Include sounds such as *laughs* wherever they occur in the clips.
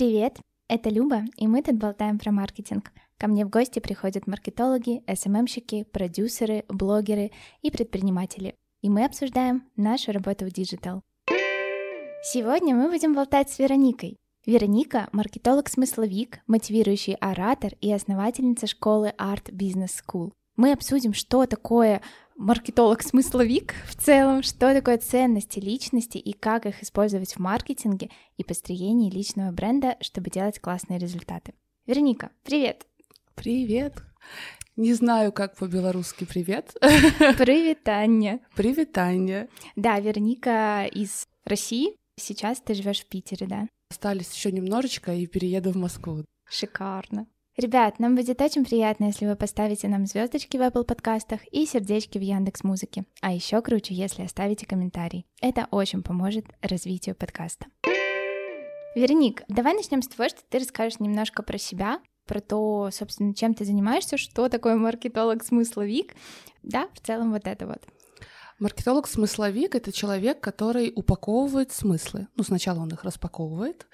Привет, это Люба, и мы тут болтаем про маркетинг. Ко мне в гости приходят маркетологи, SMM щики, продюсеры, блогеры и предприниматели. И мы обсуждаем нашу работу в digital. Сегодня мы будем болтать с Вероникой. Вероника — маркетолог-смысловик, мотивирующий оратор и основательница школы Art Business School. Мы обсудим, что такое маркетолог-смысловик в целом, что такое ценности личности и как их использовать в маркетинге и построении личного бренда, чтобы делать классные результаты. Вероника, привет! Привет! Не знаю, как по-белорусски привет. Привет, Таня. *laughs* Привет, Таня. Да, Вероника из России. Сейчас ты живешь в Питере, да? Остались еще немножечко и перееду в Москву. Шикарно. Ребят, нам будет очень приятно, если вы поставите нам звездочки в Apple подкастах и сердечки в Яндекс Музыке. А еще круче, если оставите комментарий. Это очень поможет развитию подкаста. Вероник, давай начнем с того, что ты расскажешь немножко про себя, про то, собственно, чем ты занимаешься, что такое маркетолог-смысловик, да, в целом вот это вот. Маркетолог-смысловик — это человек, который упаковывает смыслы. Ну, сначала он их распаковывает,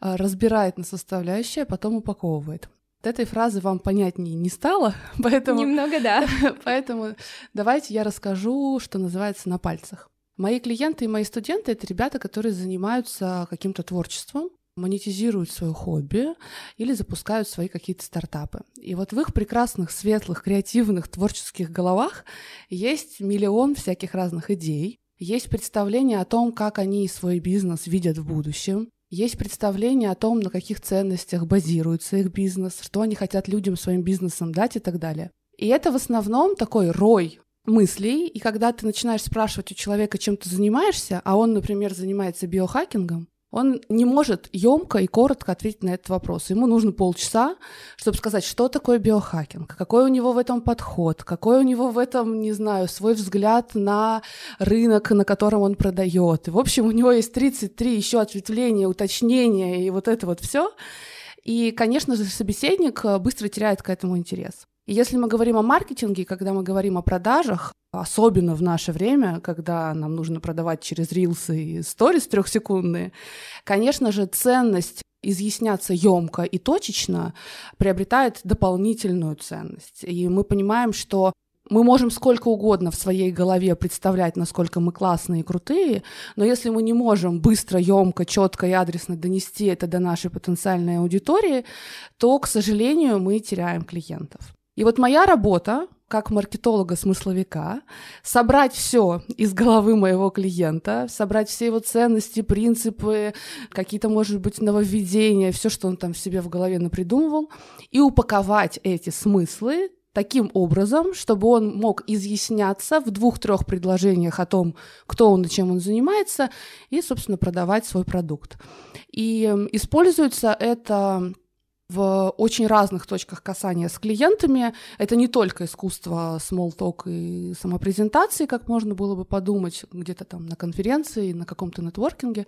а, разбирает на составляющие, а потом упаковывает этой фразы вам понятнее не стало, *laughs* поэтому... Немного, да. *laughs* поэтому давайте я расскажу, что называется, на пальцах. Мои клиенты и мои студенты — это ребята, которые занимаются каким-то творчеством, монетизируют свое хобби или запускают свои какие-то стартапы. И вот в их прекрасных, светлых, креативных, творческих головах есть миллион всяких разных идей, есть представление о том, как они свой бизнес видят в будущем, есть представление о том, на каких ценностях базируется их бизнес, что они хотят людям своим бизнесом дать и так далее. И это в основном такой рой мыслей, и когда ты начинаешь спрашивать у человека, чем ты занимаешься, а он, например, занимается биохакингом, он не может емко и коротко ответить на этот вопрос. Ему нужно полчаса, чтобы сказать, что такое биохакинг, какой у него в этом подход, какой у него в этом, не знаю, свой взгляд на рынок, на котором он продает. И, в общем, у него есть 33 еще ответвления, уточнения и вот это вот все. И, конечно же, собеседник быстро теряет к этому интерес. И если мы говорим о маркетинге, когда мы говорим о продажах, особенно в наше время, когда нам нужно продавать через рилсы и сторис трехсекундные, конечно же, ценность изъясняться емко и точечно приобретает дополнительную ценность. И мы понимаем, что мы можем сколько угодно в своей голове представлять, насколько мы классные и крутые, но если мы не можем быстро, емко, четко и адресно донести это до нашей потенциальной аудитории, то, к сожалению, мы теряем клиентов. И вот моя работа как маркетолога-смысловика, собрать все из головы моего клиента, собрать все его ценности, принципы, какие-то, может быть, нововведения, все, что он там в себе в голове напридумывал, и упаковать эти смыслы таким образом, чтобы он мог изъясняться в двух-трех предложениях о том, кто он и чем он занимается, и, собственно, продавать свой продукт. И используется это в очень разных точках касания с клиентами. Это не только искусство small talk и самопрезентации, как можно было бы подумать где-то там на конференции, на каком-то нетворкинге.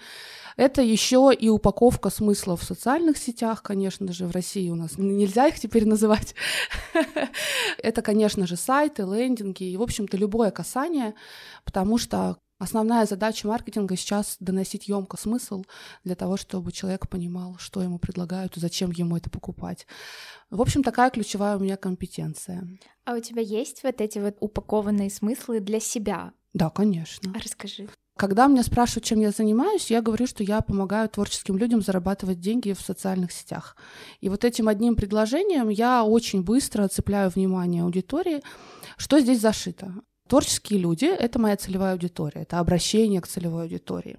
Это еще и упаковка смысла в социальных сетях, конечно же, в России у нас нельзя их теперь называть. *laughs* Это, конечно же, сайты, лендинги и, в общем-то, любое касание, потому что Основная задача маркетинга сейчас доносить емко смысл для того, чтобы человек понимал, что ему предлагают и зачем ему это покупать. В общем, такая ключевая у меня компетенция. А у тебя есть вот эти вот упакованные смыслы для себя? Да, конечно. А расскажи. Когда меня спрашивают, чем я занимаюсь, я говорю, что я помогаю творческим людям зарабатывать деньги в социальных сетях. И вот этим одним предложением я очень быстро цепляю внимание аудитории, что здесь зашито. Творческие люди — это моя целевая аудитория, это обращение к целевой аудитории.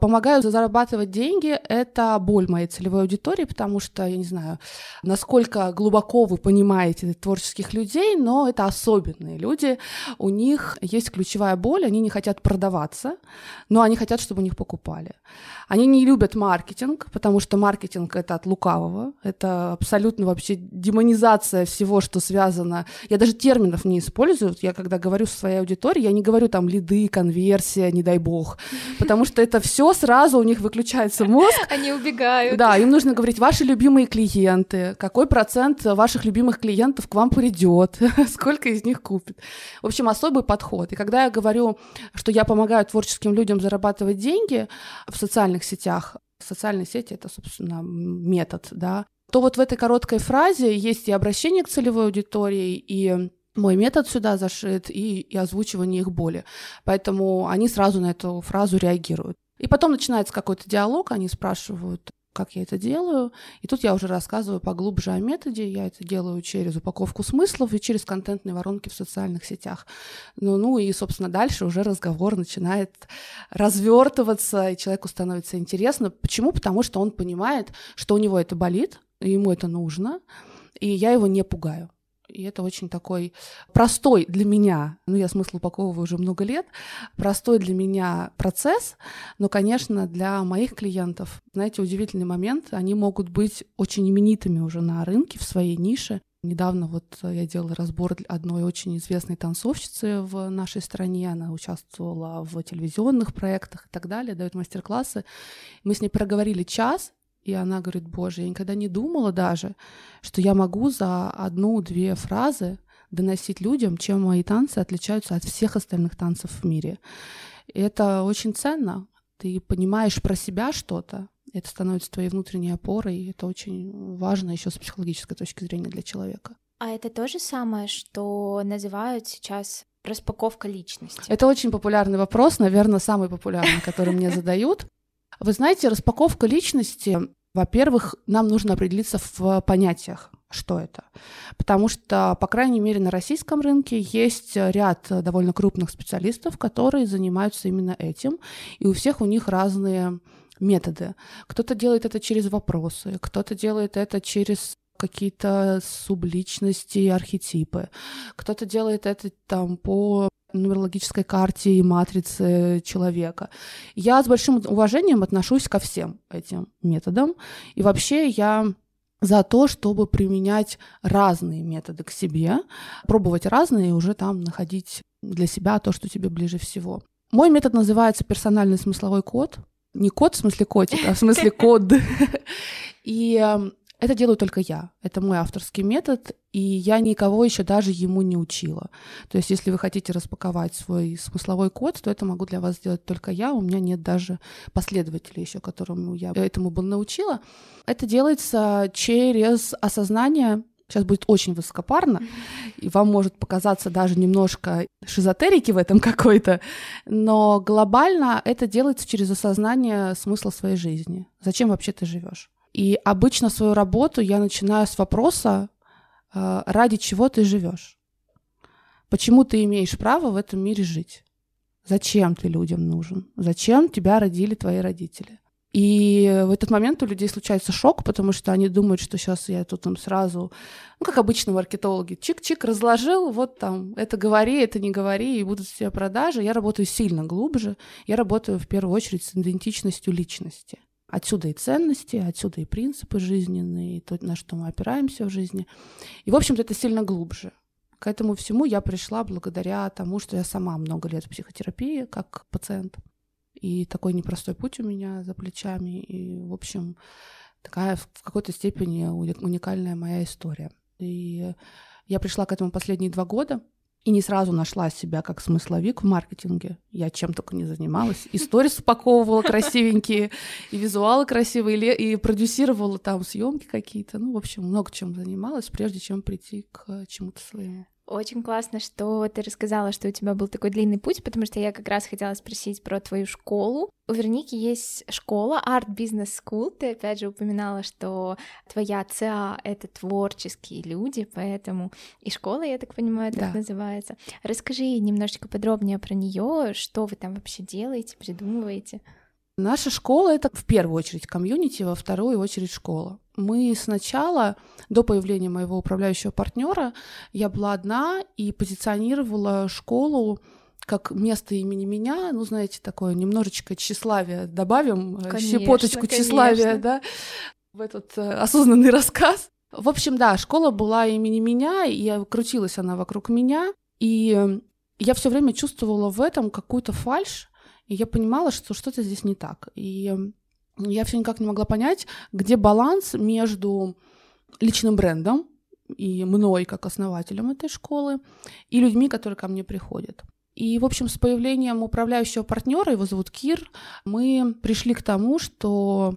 Помогаю зарабатывать деньги — это боль моей целевой аудитории, потому что, я не знаю, насколько глубоко вы понимаете творческих людей, но это особенные люди. У них есть ключевая боль, они не хотят продаваться, но они хотят, чтобы у них покупали. Они не любят маркетинг, потому что маркетинг — это от лукавого, это абсолютно вообще демонизация всего, что связано. Я даже терминов не использую. Я когда говорю со своей аудиторией, я не говорю там лиды, конверсия, не дай бог, потому что это все сразу у них выключается мозг. *laughs* Они убегают. Да, им нужно говорить ваши любимые клиенты, какой процент ваших любимых клиентов к вам придет, *laughs* сколько из них купит. В общем, особый подход. И когда я говорю, что я помогаю творческим людям зарабатывать деньги в социальных сетях, социальные сети — это, собственно, метод, да, то вот в этой короткой фразе есть и обращение к целевой аудитории, и мой метод сюда зашит, и, и озвучивание их боли. Поэтому они сразу на эту фразу реагируют. И потом начинается какой-то диалог, они спрашивают, как я это делаю. И тут я уже рассказываю поглубже о методе. Я это делаю через упаковку смыслов и через контентные воронки в социальных сетях. Ну, ну и, собственно, дальше уже разговор начинает развертываться, и человеку становится интересно. Почему? Потому что он понимает, что у него это болит, ему это нужно, и я его не пугаю. И это очень такой простой для меня, ну я смысл упаковываю уже много лет, простой для меня процесс, но, конечно, для моих клиентов, знаете, удивительный момент, они могут быть очень именитыми уже на рынке в своей нише. Недавно вот я делала разбор одной очень известной танцовщицы в нашей стране. Она участвовала в телевизионных проектах и так далее, дает мастер-классы. Мы с ней проговорили час, и она говорит, боже, я никогда не думала даже, что я могу за одну-две фразы доносить людям, чем мои танцы отличаются от всех остальных танцев в мире. И это очень ценно. Ты понимаешь про себя что-то, это становится твоей внутренней опорой, и это очень важно еще с психологической точки зрения для человека. А это то же самое, что называют сейчас распаковка личности? Это очень популярный вопрос, наверное, самый популярный, который мне задают. Вы знаете, распаковка личности, во-первых, нам нужно определиться в понятиях, что это. Потому что, по крайней мере, на российском рынке есть ряд довольно крупных специалистов, которые занимаются именно этим, и у всех у них разные методы. Кто-то делает это через вопросы, кто-то делает это через какие-то субличности, архетипы. Кто-то делает это там по нумерологической карте и матрице человека. Я с большим уважением отношусь ко всем этим методам. И вообще я за то, чтобы применять разные методы к себе, пробовать разные и уже там находить для себя то, что тебе ближе всего. Мой метод называется персональный смысловой код. Не код в смысле котик, а в смысле код. *laughs* И эм, это делаю только я. Это мой авторский метод, и я никого еще даже ему не учила. То есть, если вы хотите распаковать свой смысловой код, то это могу для вас сделать только я. У меня нет даже последователей еще, которым я этому бы научила. Это делается через осознание сейчас будет очень высокопарно, и вам может показаться даже немножко шизотерики в этом *laughs* какой-то, но глобально это делается через осознание смысла своей жизни. Зачем вообще ты живешь? И обычно свою работу я начинаю с вопроса, э, ради чего ты живешь? Почему ты имеешь право в этом мире жить? Зачем ты людям нужен? Зачем тебя родили твои родители? И в этот момент у людей случается шок, потому что они думают, что сейчас я тут им сразу, ну, как обычно маркетологи, чик-чик разложил, вот там, это говори, это не говори, и будут все продажи. Я работаю сильно глубже. Я работаю в первую очередь с идентичностью личности. Отсюда и ценности, отсюда и принципы жизненные, и то, на что мы опираемся в жизни. И, в общем-то, это сильно глубже. К этому всему я пришла благодаря тому, что я сама много лет в психотерапии как пациент. И такой непростой путь у меня за плечами. И, в общем, такая в какой-то степени уникальная моя история. И я пришла к этому последние два года и не сразу нашла себя как смысловик в маркетинге. Я чем только не занималась. И сторис упаковывала красивенькие, и визуалы красивые, и продюсировала там съемки какие-то. Ну, в общем, много чем занималась, прежде чем прийти к чему-то своему. Очень классно, что ты рассказала, что у тебя был такой длинный путь, потому что я как раз хотела спросить про твою школу. У Верники есть школа Art Business School. Ты опять же упоминала, что твоя ЦА — это творческие люди, поэтому и школа, я так понимаю, так да. называется. Расскажи немножечко подробнее про нее, что вы там вообще делаете, придумываете. Наша школа — это в первую очередь комьюнити, во вторую очередь школа. Мы сначала, до появления моего управляющего партнера, я была одна и позиционировала школу как место имени меня, ну, знаете, такое немножечко тщеславия добавим, э, конечно, щепоточку конечно. тщеславия, да, в этот э, осознанный *laughs* рассказ. В общем, да, школа была имени меня, и крутилась она вокруг меня, и я все время чувствовала в этом какую-то фальшь, и я понимала, что что-то здесь не так. И я все никак не могла понять, где баланс между личным брендом и мной как основателем этой школы и людьми, которые ко мне приходят. И, в общем, с появлением управляющего партнера, его зовут Кир, мы пришли к тому, что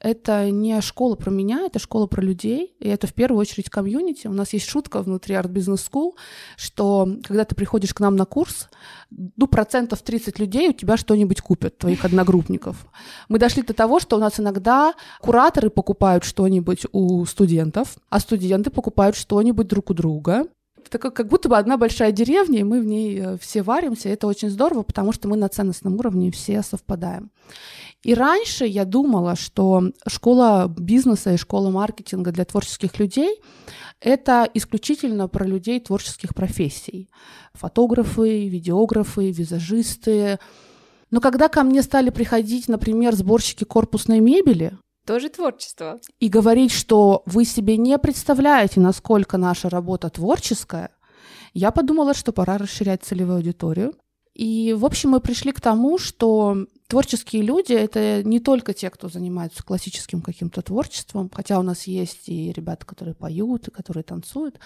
это не школа про меня, это школа про людей, и это в первую очередь комьюнити. У нас есть шутка внутри Art Business School, что когда ты приходишь к нам на курс, ну, процентов 30 людей у тебя что-нибудь купят, твоих одногруппников. Мы дошли до того, что у нас иногда кураторы покупают что-нибудь у студентов, а студенты покупают что-нибудь друг у друга. Это как, будто бы одна большая деревня, и мы в ней э, все варимся. Это очень здорово, потому что мы на ценностном уровне все совпадаем. И раньше я думала, что школа бизнеса и школа маркетинга для творческих людей — это исключительно про людей творческих профессий. Фотографы, видеографы, визажисты. Но когда ко мне стали приходить, например, сборщики корпусной мебели, тоже творчество. И говорить, что вы себе не представляете, насколько наша работа творческая, я подумала, что пора расширять целевую аудиторию. И, в общем, мы пришли к тому, что творческие люди — это не только те, кто занимается классическим каким-то творчеством, хотя у нас есть и ребята, которые поют, и которые танцуют,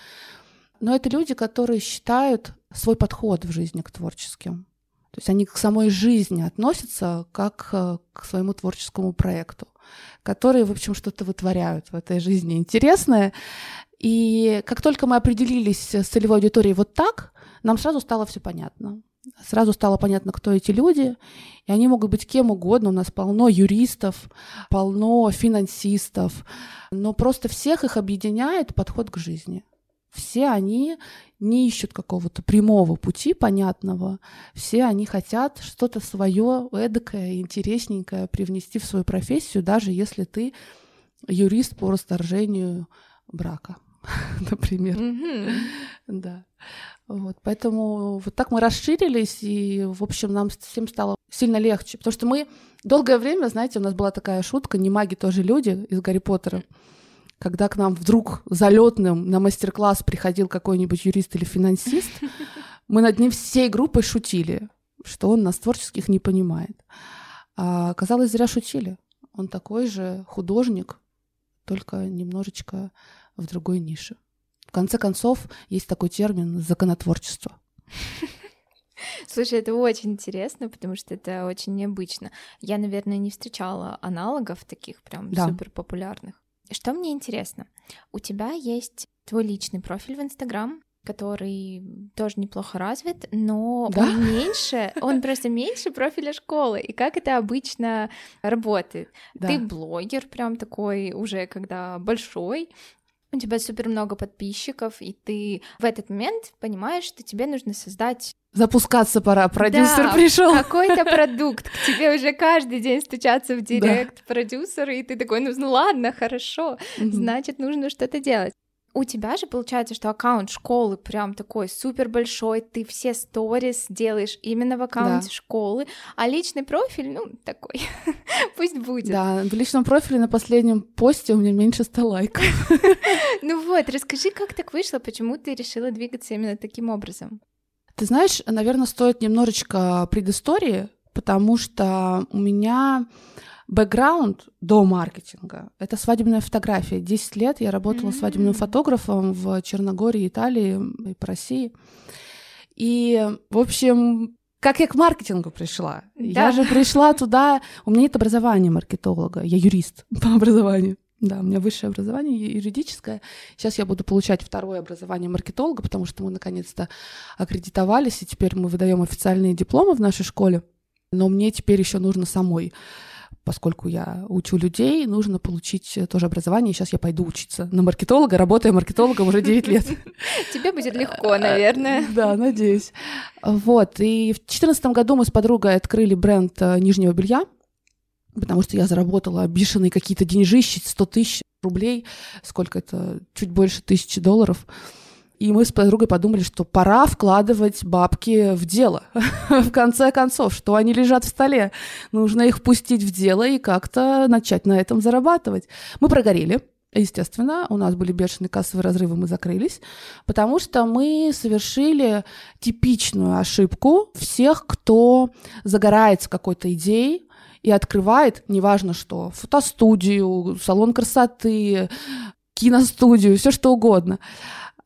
но это люди, которые считают свой подход в жизни к творческим. То есть они к самой жизни относятся как э, к своему творческому проекту которые, в общем, что-то вытворяют в этой жизни интересное. И как только мы определились с целевой аудиторией вот так, нам сразу стало все понятно. Сразу стало понятно, кто эти люди, и они могут быть кем угодно. У нас полно юристов, полно финансистов, но просто всех их объединяет подход к жизни. Все они не ищут какого-то прямого пути понятного, все они хотят что-то свое эдакое, интересненькое привнести в свою профессию, даже если ты юрист по расторжению брака, *laughs* например. Да. Вот, поэтому вот так мы расширились, и, в общем, нам всем стало сильно легче, потому что мы долгое время, знаете, у нас была такая шутка, не маги тоже люди из Гарри Поттера, когда к нам вдруг залетным на мастер-класс приходил какой-нибудь юрист или финансист, мы над ним всей группой шутили, что он нас творческих не понимает. А казалось, зря шутили. Он такой же художник, только немножечко в другой нише. В конце концов, есть такой термин законотворчество. Слушай, это очень интересно, потому что это очень необычно. Я, наверное, не встречала аналогов таких прям да. супер популярных. Что мне интересно? У тебя есть твой личный профиль в Инстаграм, который тоже неплохо развит, но да? он меньше, он просто меньше профиля школы. И как это обычно работает? Да. Ты блогер прям такой уже, когда большой, у тебя супер много подписчиков, и ты в этот момент понимаешь, что тебе нужно создать Запускаться пора, продюсер да, пришел. Какой-то продукт. К тебе уже *laughs* каждый день стучаться в директ да. продюсеры, и ты такой, ну, ну ладно, хорошо, угу. значит, нужно что-то делать. У тебя же получается, что аккаунт школы прям такой супер большой, ты все сторис делаешь именно в аккаунте да. школы, а личный профиль, ну, такой, *laughs* пусть будет. Да, в личном профиле на последнем посте у меня меньше 100 лайков. *laughs* Ну вот, расскажи, как так вышло, почему ты решила двигаться именно таким образом? Ты знаешь, наверное, стоит немножечко предыстории, потому что у меня бэкграунд до маркетинга — это свадебная фотография. Десять лет я работала mm-hmm. свадебным фотографом в Черногории, Италии и по России. И, в общем, как я к маркетингу пришла? Да. Я же пришла туда... У меня нет образования маркетолога, я юрист *laughs* по образованию. Да, у меня высшее образование юридическое. Сейчас я буду получать второе образование маркетолога, потому что мы наконец-то аккредитовались, и теперь мы выдаем официальные дипломы в нашей школе. Но мне теперь еще нужно самой поскольку я учу людей, нужно получить тоже образование. сейчас я пойду учиться на маркетолога, работая маркетологом уже 9 лет. *laughs* Тебе будет легко, наверное. Да, надеюсь. Вот. И в 2014 году мы с подругой открыли бренд э, нижнего белья потому что я заработала бешеные какие-то деньжищи, 100 тысяч рублей, сколько это, чуть больше тысячи долларов. И мы с подругой подумали, что пора вкладывать бабки в дело. *laughs* в конце концов, что они лежат в столе. Нужно их пустить в дело и как-то начать на этом зарабатывать. Мы прогорели. Естественно, у нас были бешеные кассовые разрывы, мы закрылись, потому что мы совершили типичную ошибку всех, кто загорается какой-то идеей, и открывает, неважно что, фотостудию, салон красоты, киностудию, все что угодно,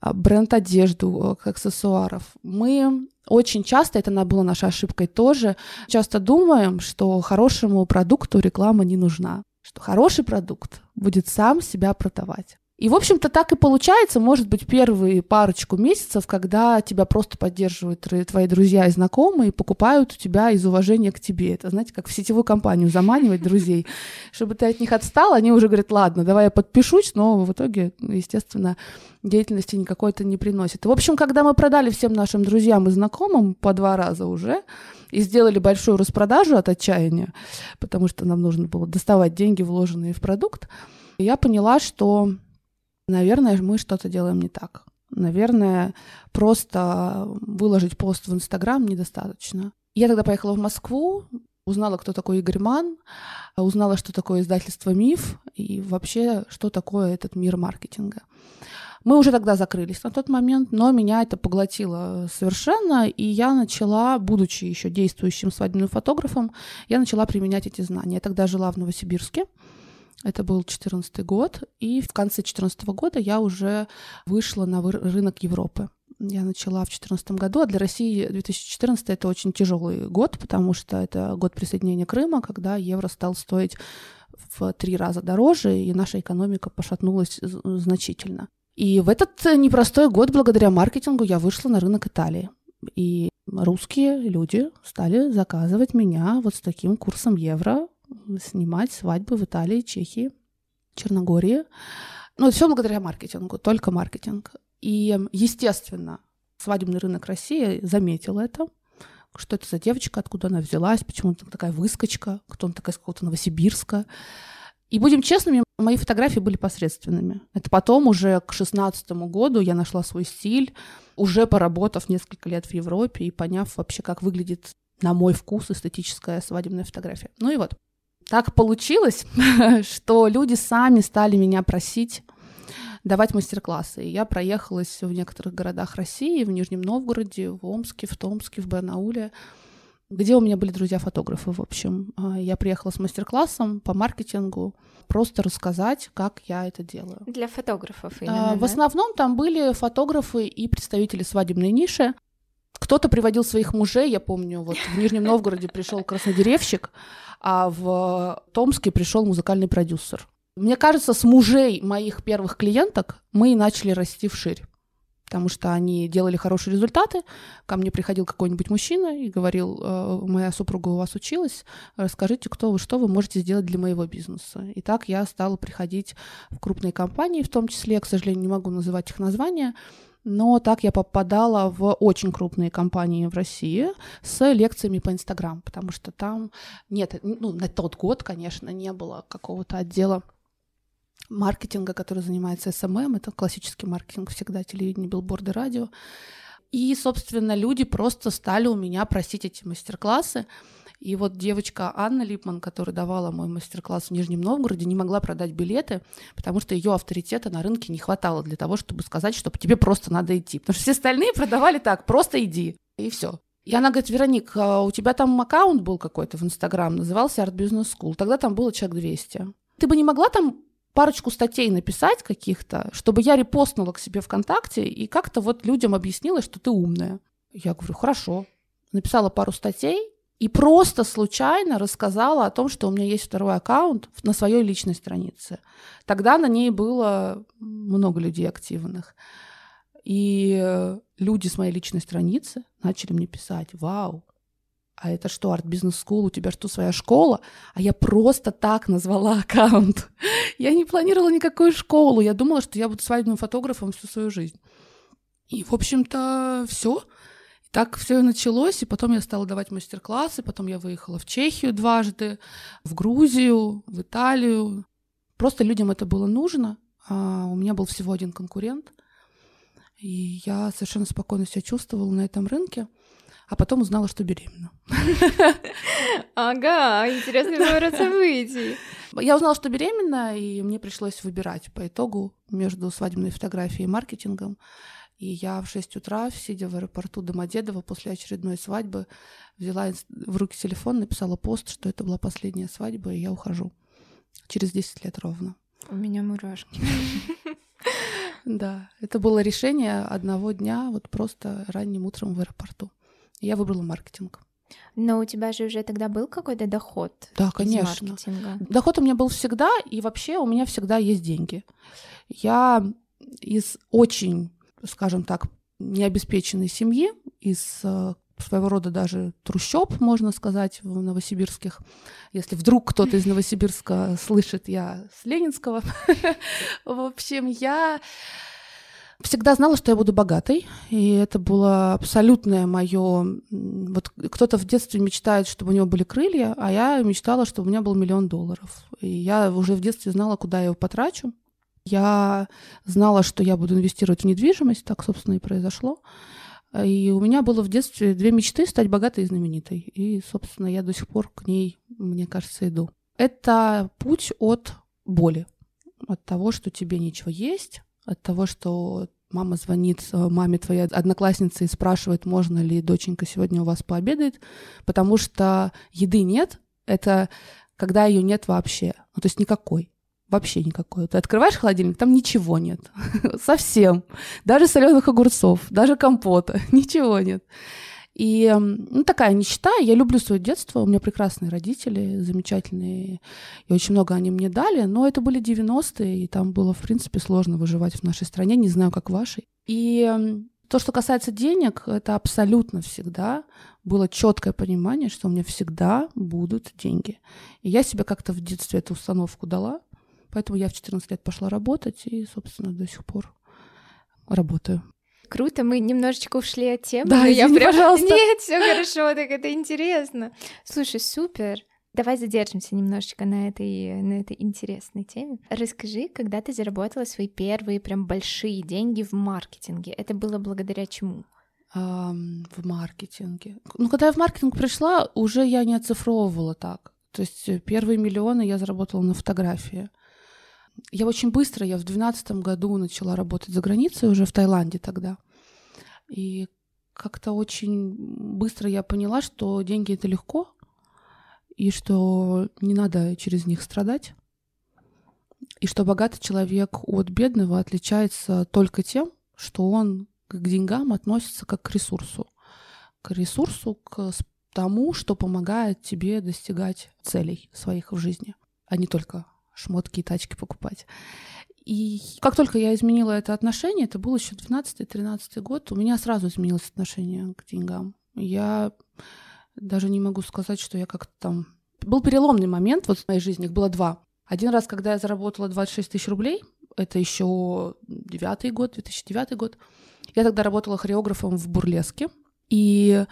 бренд одежду, э, аксессуаров. Мы очень часто, это была нашей ошибкой тоже, часто думаем, что хорошему продукту реклама не нужна что хороший продукт будет сам себя продавать. И, в общем-то, так и получается, может быть, первые парочку месяцев, когда тебя просто поддерживают твои друзья и знакомые, покупают у тебя из уважения к тебе. Это, знаете, как в сетевую компанию заманивать друзей. Чтобы ты от них отстал, они уже говорят, ладно, давай я подпишусь, но в итоге, естественно, деятельности никакой это не приносит. В общем, когда мы продали всем нашим друзьям и знакомым по два раза уже, и сделали большую распродажу от отчаяния, потому что нам нужно было доставать деньги, вложенные в продукт, я поняла, что наверное, мы что-то делаем не так. Наверное, просто выложить пост в Инстаграм недостаточно. Я тогда поехала в Москву, узнала, кто такой Игорь Ман, узнала, что такое издательство «Миф» и вообще, что такое этот мир маркетинга. Мы уже тогда закрылись на тот момент, но меня это поглотило совершенно, и я начала, будучи еще действующим свадебным фотографом, я начала применять эти знания. Я тогда жила в Новосибирске, это был 2014 год, и в конце 2014 года я уже вышла на рынок Европы. Я начала в 2014 году, а для России 2014 это очень тяжелый год, потому что это год присоединения Крыма, когда евро стал стоить в три раза дороже, и наша экономика пошатнулась значительно. И в этот непростой год, благодаря маркетингу, я вышла на рынок Италии. И русские люди стали заказывать меня вот с таким курсом евро снимать свадьбы в Италии, Чехии, Черногории. Ну, все благодаря маркетингу, только маркетинг. И, естественно, свадебный рынок России заметил это, что это за девочка, откуда она взялась, почему она такая выскочка, кто она такая из какого-то Новосибирска. И будем честными, мои фотографии были посредственными. Это потом уже к шестнадцатому году я нашла свой стиль, уже поработав несколько лет в Европе и поняв вообще, как выглядит на мой вкус эстетическая свадебная фотография. Ну и вот так получилось, *laughs* что люди сами стали меня просить давать мастер-классы. И я проехалась в некоторых городах России, в Нижнем Новгороде, в Омске, в Томске, в Барнауле, где у меня были друзья-фотографы, в общем. А, я приехала с мастер-классом по маркетингу, просто рассказать, как я это делаю. Для фотографов а, именно, В да? основном там были фотографы и представители свадебной ниши. Кто-то приводил своих мужей, я помню, вот в Нижнем Новгороде пришел краснодеревщик, а в Томске пришел музыкальный продюсер. Мне кажется, с мужей моих первых клиенток мы и начали расти вширь потому что они делали хорошие результаты. Ко мне приходил какой-нибудь мужчина и говорил, «Э, моя супруга у вас училась, расскажите, кто вы, что вы можете сделать для моего бизнеса. И так я стала приходить в крупные компании, в том числе, к сожалению, не могу называть их названия, но так я попадала в очень крупные компании в России с лекциями по Инстаграм, потому что там нет, ну, на тот год, конечно, не было какого-то отдела маркетинга, который занимается SMM, это классический маркетинг всегда, телевидение, билборды, радио. И, собственно, люди просто стали у меня просить эти мастер-классы. И вот девочка Анна Липман, которая давала мой мастер-класс в Нижнем Новгороде, не могла продать билеты, потому что ее авторитета на рынке не хватало для того, чтобы сказать, что тебе просто надо идти. Потому что все остальные продавали так, просто иди, и все. И она говорит, Вероник, а у тебя там аккаунт был какой-то в Инстаграм, назывался Art Business School, тогда там было человек 200. Ты бы не могла там парочку статей написать каких-то, чтобы я репостнула к себе ВКонтакте и как-то вот людям объяснила, что ты умная. Я говорю, хорошо. Написала пару статей, и просто случайно рассказала о том, что у меня есть второй аккаунт на своей личной странице. Тогда на ней было много людей активных. И люди с моей личной страницы начали мне писать, вау, а это что, арт бизнес скул, у тебя что, своя школа? А я просто так назвала аккаунт. *laughs* я не планировала никакую школу, я думала, что я буду свадебным фотографом всю свою жизнь. И, в общем-то, все так все и началось, и потом я стала давать мастер-классы, потом я выехала в Чехию дважды, в Грузию, в Италию. Просто людям это было нужно. А у меня был всего один конкурент, и я совершенно спокойно себя чувствовала на этом рынке, а потом узнала, что беременна. *laughs* Ага, интересный поворот событий. Я узнала, что беременна, и мне пришлось выбирать по итогу между свадебной фотографией и маркетингом. И я в 6 утра, сидя в аэропорту Домодедово после очередной свадьбы, взяла в руки телефон, написала пост, что это была последняя свадьба, и я ухожу. Через 10 лет ровно. У меня мурашки. *laughs* Да, это было решение одного дня, вот просто ранним утром в аэропорту. Я выбрала маркетинг. Но у тебя же уже тогда был какой-то доход? Да, конечно. Маркетинга? Доход у меня был всегда, и вообще у меня всегда есть деньги. Я из очень, скажем так, необеспеченной семьи, из э, своего рода даже трущоб, можно сказать, в новосибирских. Если вдруг кто-то из Новосибирска слышит, я с Ленинского. *laughs* В общем, я всегда знала, что я буду богатой, и это было абсолютное мое. Вот кто-то в детстве мечтает, чтобы у него были крылья, а я мечтала, чтобы у меня был миллион долларов. И я уже в детстве знала, куда я его потрачу. Я знала, что я буду инвестировать в недвижимость, так, собственно, и произошло. И у меня было в детстве две мечты — стать богатой и знаменитой. И, собственно, я до сих пор к ней, мне кажется, иду. Это путь от боли, от того, что тебе нечего есть, от того, что мама звонит э, маме твоей одноклассницы и спрашивает, можно ли доченька сегодня у вас пообедает, потому что еды нет, это когда ее нет вообще, ну то есть никакой. Вообще никакой. Ты открываешь холодильник, там ничего нет. *laughs* Совсем. Даже соленых огурцов, даже компота. *laughs* Ничего нет. И ну, такая нищета. Я люблю свое детство. У меня прекрасные родители, замечательные. И очень много они мне дали. Но это были 90-е, и там было, в принципе, сложно выживать в нашей стране. Не знаю, как в вашей. И то, что касается денег, это абсолютно всегда было четкое понимание, что у меня всегда будут деньги. И я себе как-то в детстве эту установку дала. Поэтому я в 14 лет пошла работать и, собственно, до сих пор работаю. Круто, мы немножечко ушли от темы. Да, извини, я прям... пожалуйста. Нет, все хорошо, так это интересно. Слушай, супер. Давай задержимся немножечко на этой, на этой интересной теме. Расскажи, когда ты заработала свои первые прям большие деньги в маркетинге. Это было благодаря чему? В маркетинге. Ну, когда я в маркетинг пришла, уже я не оцифровывала так. То есть э, первые миллионы я заработала на фотографии. Я очень быстро, я в 2012 году начала работать за границей, уже в Таиланде тогда. И как-то очень быстро я поняла, что деньги это легко, и что не надо через них страдать, и что богатый человек от бедного отличается только тем, что он к деньгам относится как к ресурсу. К ресурсу, к тому, что помогает тебе достигать целей своих в жизни, а не только шмотки и тачки покупать. И как только я изменила это отношение, это был еще 12-13 год, у меня сразу изменилось отношение к деньгам. Я даже не могу сказать, что я как-то там... Был переломный момент вот в моей жизни, их было два. Один раз, когда я заработала 26 тысяч рублей, это еще девятый год, 2009 год. Я тогда работала хореографом в Бурлеске и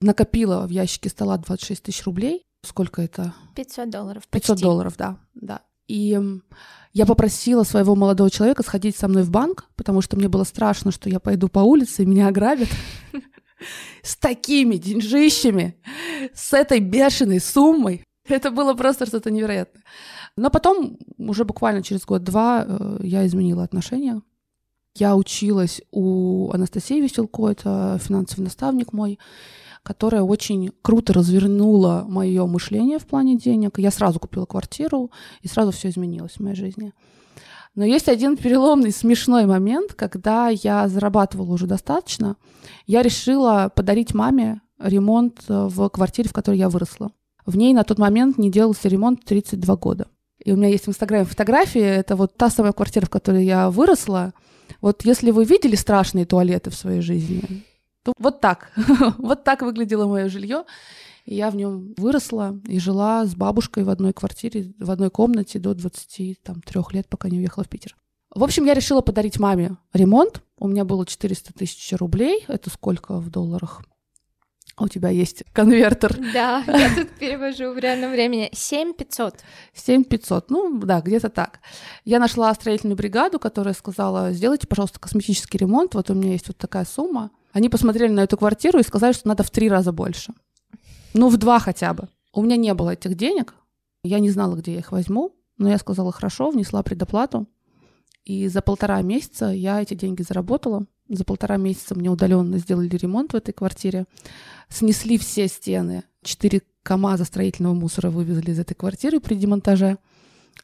накопила в ящике стола 26 тысяч рублей. Сколько это? 500 долларов. 500 почти. долларов, да, да. И я попросила своего молодого человека сходить со мной в банк, потому что мне было страшно, что я пойду по улице и меня ограбят. *laughs* С такими деньжищами, с этой бешеной суммой. Это было просто что-то невероятное. Но потом, уже буквально через год-два, э, я изменила отношения. Я училась у Анастасии Веселко, это финансовый наставник мой которая очень круто развернула мое мышление в плане денег. Я сразу купила квартиру, и сразу все изменилось в моей жизни. Но есть один переломный, смешной момент, когда я зарабатывала уже достаточно, я решила подарить маме ремонт в квартире, в которой я выросла. В ней на тот момент не делался ремонт 32 года. И у меня есть в Инстаграме фотографии, это вот та самая квартира, в которой я выросла. Вот если вы видели страшные туалеты в своей жизни, ну, вот так. *laughs* вот так выглядело мое жилье. я в нем выросла и жила с бабушкой в одной квартире, в одной комнате до 23 лет, пока не уехала в Питер. В общем, я решила подарить маме ремонт. У меня было 400 тысяч рублей. Это сколько в долларах? У тебя есть конвертер. Да, *laughs* я тут перевожу в реальном времени. 7500. 7500, ну да, где-то так. Я нашла строительную бригаду, которая сказала, сделайте, пожалуйста, косметический ремонт, вот у меня есть вот такая сумма. Они посмотрели на эту квартиру и сказали, что надо в три раза больше. Ну, в два хотя бы. У меня не было этих денег. Я не знала, где я их возьму. Но я сказала, хорошо, внесла предоплату. И за полтора месяца я эти деньги заработала. За полтора месяца мне удаленно сделали ремонт в этой квартире. Снесли все стены. Четыре КАМАЗа строительного мусора вывезли из этой квартиры при демонтаже.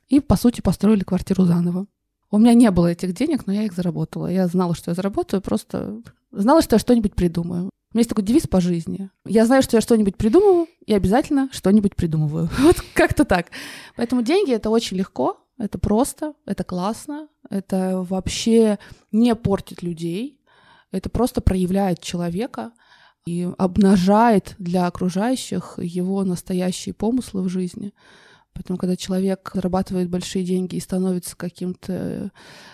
И, по сути, построили квартиру заново. У меня не было этих денег, но я их заработала. Я знала, что я заработаю, просто знала, что я что-нибудь придумаю. У меня есть такой девиз по жизни. Я знаю, что я что-нибудь придумываю, и обязательно что-нибудь придумываю. *laughs* Вот как-то так. Поэтому деньги — это очень легко, это просто, это классно, это вообще не портит людей, это просто проявляет человека и обнажает для окружающих его настоящие помыслы в жизни. Поэтому, когда человек зарабатывает большие деньги и становится каким-то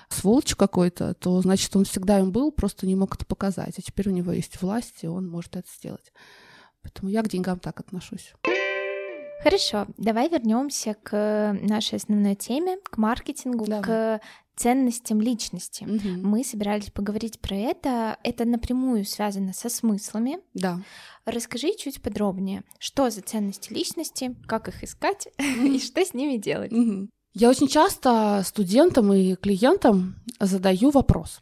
сволочь какой-то, то значит, он всегда им был, просто не мог это показать. А теперь у него есть власть, и он может это сделать. Поэтому я к деньгам так отношусь. Хорошо, давай вернемся к нашей основной теме, к маркетингу, давай. к ценностям личности. Угу. Мы собирались поговорить про это. Это напрямую связано со смыслами. Да. Расскажи чуть подробнее, что за ценности личности, как их искать *laughs* и что с ними делать. Угу. Я очень часто студентам и клиентам задаю вопрос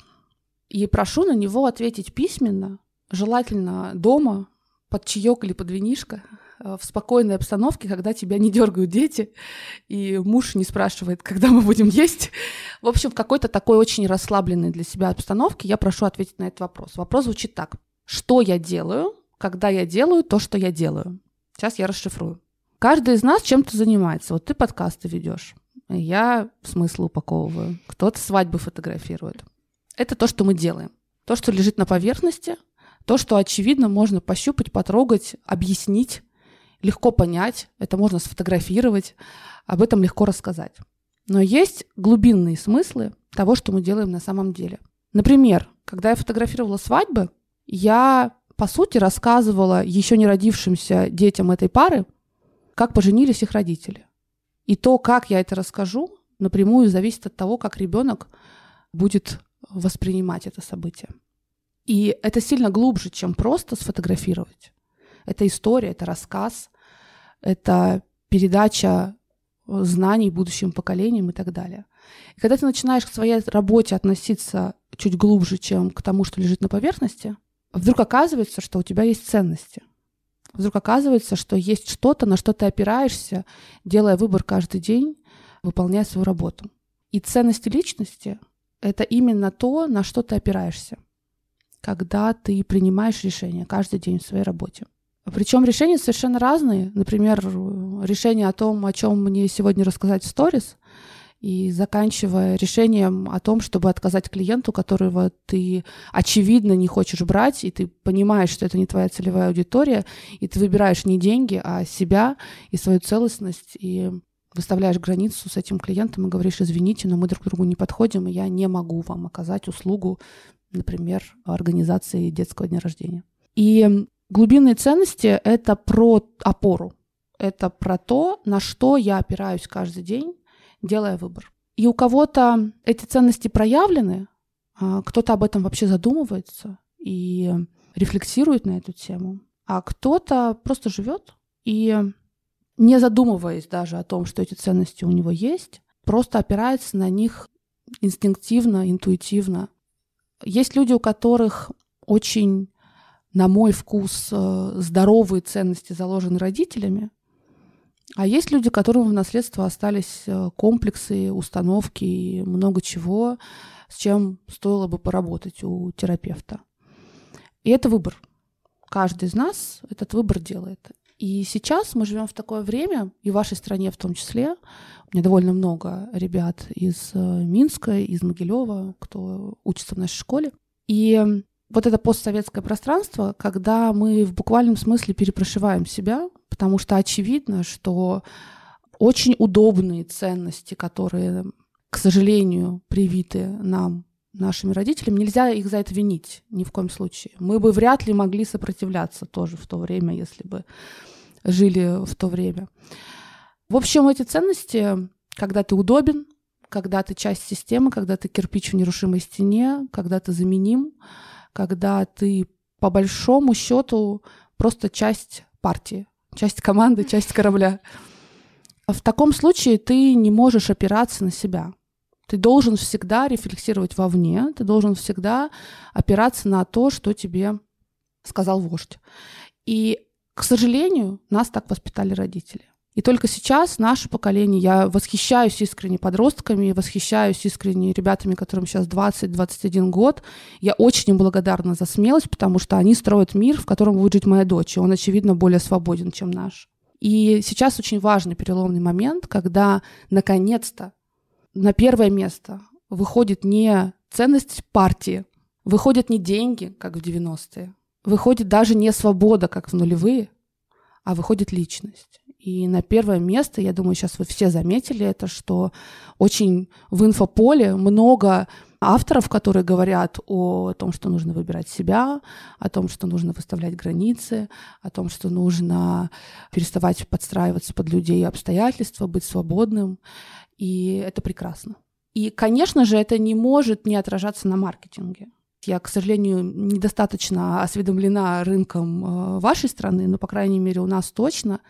и прошу на него ответить письменно, желательно дома, под чаек или под винишко, в спокойной обстановке, когда тебя не дергают дети, и муж не спрашивает, когда мы будем есть. В общем, в какой-то такой очень расслабленной для себя обстановке я прошу ответить на этот вопрос. Вопрос звучит так. Что я делаю, когда я делаю то, что я делаю? Сейчас я расшифрую. Каждый из нас чем-то занимается. Вот ты подкасты ведешь, я смысл упаковываю, кто-то свадьбы фотографирует. Это то, что мы делаем. То, что лежит на поверхности, то, что, очевидно, можно пощупать, потрогать, объяснить, легко понять, это можно сфотографировать, об этом легко рассказать. Но есть глубинные смыслы того, что мы делаем на самом деле. Например, когда я фотографировала свадьбы, я, по сути, рассказывала еще не родившимся детям этой пары, как поженились их родители. И то, как я это расскажу, напрямую зависит от того, как ребенок будет воспринимать это событие. И это сильно глубже, чем просто сфотографировать. Это история, это рассказ, это передача э, знаний будущим поколениям и так далее. И когда ты начинаешь к своей работе относиться чуть глубже, чем к тому, что лежит на поверхности, вдруг оказывается, что у тебя есть ценности. Вдруг оказывается, что есть что-то, на что ты опираешься, делая выбор каждый день, выполняя свою работу. И ценности личности — это именно то, на что ты опираешься, когда ты принимаешь решения каждый день в своей работе. Причем решения совершенно разные. Например, решение о том, о чем мне сегодня рассказать в сторис, и заканчивая решением о том, чтобы отказать клиенту, которого ты очевидно не хочешь брать, и ты понимаешь, что это не твоя целевая аудитория, и ты выбираешь не деньги, а себя и свою целостность, и выставляешь границу с этим клиентом и говоришь, извините, но мы друг другу не подходим, и я не могу вам оказать услугу, например, организации детского дня рождения. И Глубинные ценности — это про опору. Это про то, на что я опираюсь каждый день, делая выбор. И у кого-то эти ценности проявлены, а кто-то об этом вообще задумывается и рефлексирует на эту тему, а кто-то просто живет и, не задумываясь даже о том, что эти ценности у него есть, просто опирается на них инстинктивно, интуитивно. Есть люди, у которых очень на мой вкус, э, здоровые ценности заложены родителями, а есть люди, которым в наследство остались э, комплексы, установки и много чего, с чем стоило бы поработать у терапевта. И это выбор. Каждый из нас этот выбор делает. И сейчас мы живем в такое время, и в вашей стране в том числе. У меня довольно много ребят из э, Минска, из Могилева, кто учится в нашей школе. И вот это постсоветское пространство, когда мы в буквальном смысле перепрошиваем себя, потому что очевидно, что очень удобные ценности, которые, к сожалению, привиты нам нашими родителями, нельзя их за это винить ни в коем случае. Мы бы вряд ли могли сопротивляться тоже в то время, если бы жили в то время. В общем, эти ценности, когда ты удобен, когда ты часть системы, когда ты кирпич в нерушимой стене, когда ты заменим, когда ты по большому счету просто часть партии, часть команды, часть корабля. В таком случае ты не можешь опираться на себя. Ты должен всегда рефлексировать вовне, ты должен всегда опираться на то, что тебе сказал вождь. И, к сожалению, нас так воспитали родители. И только сейчас наше поколение, я восхищаюсь искренне подростками, восхищаюсь искренне ребятами, которым сейчас 20-21 год. Я очень им благодарна за смелость, потому что они строят мир, в котором будет жить моя дочь, и он, очевидно, более свободен, чем наш. И сейчас очень важный переломный момент, когда наконец-то на первое место выходит не ценность партии, выходят не деньги, как в 90-е, выходит даже не свобода, как в нулевые, а выходит личность. И на первое место, я думаю, сейчас вы все заметили это, что очень в инфополе много авторов, которые говорят о том, что нужно выбирать себя, о том, что нужно выставлять границы, о том, что нужно переставать подстраиваться под людей и обстоятельства, быть свободным. И это прекрасно. И, конечно же, это не может не отражаться на маркетинге. Я, к сожалению, недостаточно осведомлена рынком э, вашей страны, но, по крайней мере, у нас точно